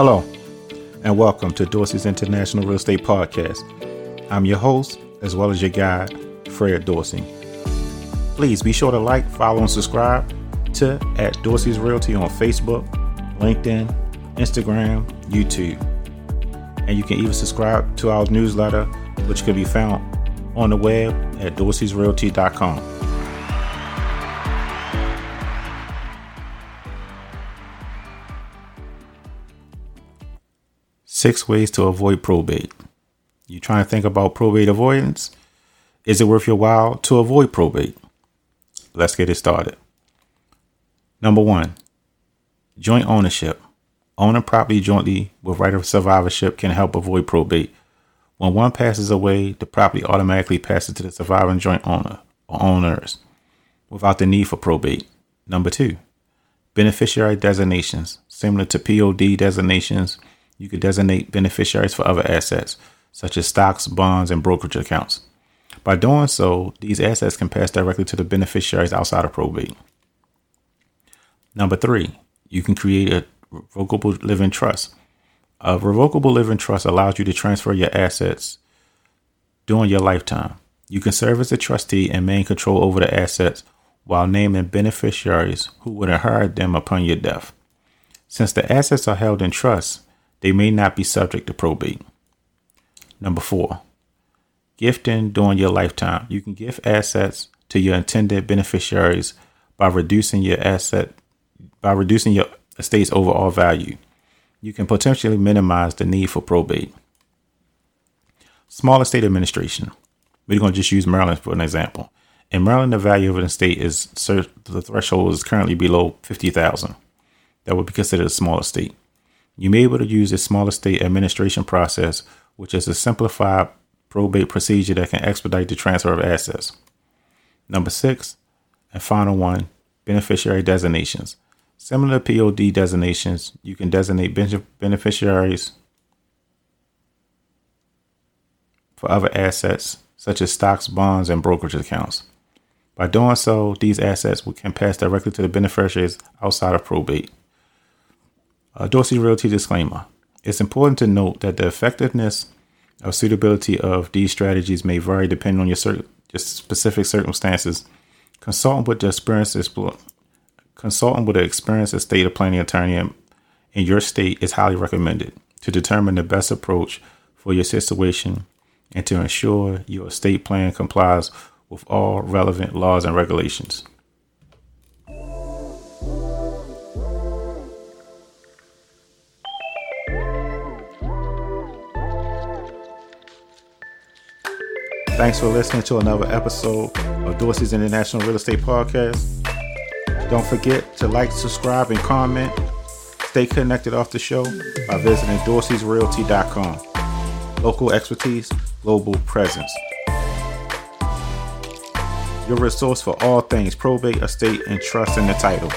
Hello, and welcome to Dorsey's International Real Estate Podcast. I'm your host, as well as your guide, Fred Dorsey. Please be sure to like, follow, and subscribe to at Dorsey's Realty on Facebook, LinkedIn, Instagram, YouTube. And you can even subscribe to our newsletter, which can be found on the web at dorseysrealty.com. Six ways to avoid probate. You trying to think about probate avoidance? Is it worth your while to avoid probate? Let's get it started. Number one, joint ownership. Owning property jointly with right of survivorship can help avoid probate. When one passes away, the property automatically passes to the surviving joint owner or owners without the need for probate. Number two, beneficiary designations. Similar to POD designations, you could designate beneficiaries for other assets, such as stocks, bonds, and brokerage accounts. By doing so, these assets can pass directly to the beneficiaries outside of probate. Number three, you can create a revocable living trust. A revocable living trust allows you to transfer your assets during your lifetime. You can serve as a trustee and maintain control over the assets while naming beneficiaries who would inherit them upon your death. Since the assets are held in trust, they may not be subject to probate. Number four, gifting during your lifetime. You can gift assets to your intended beneficiaries by reducing your asset by reducing your estate's overall value. You can potentially minimize the need for probate. Small estate administration. We're going to just use Maryland for an example. In Maryland, the value of an estate is the threshold is currently below fifty thousand. That would be considered a small estate you may be able to use a small estate administration process, which is a simplified probate procedure that can expedite the transfer of assets. Number six, and final one, beneficiary designations. Similar to POD designations, you can designate beneficiaries for other assets such as stocks, bonds, and brokerage accounts. By doing so, these assets can pass directly to the beneficiaries outside of probate. A Dorsey Realty disclaimer. It's important to note that the effectiveness or suitability of these strategies may vary depending on your, your specific circumstances. Consulting with the experienced consulting with an experienced estate planning attorney in, in your state is highly recommended to determine the best approach for your situation and to ensure your estate plan complies with all relevant laws and regulations. Thanks for listening to another episode of Dorsey's International Real Estate Podcast. Don't forget to like, subscribe, and comment. Stay connected off the show by visiting dorseysrealty.com. Local expertise, global presence. Your resource for all things probate, estate, and trust in the title.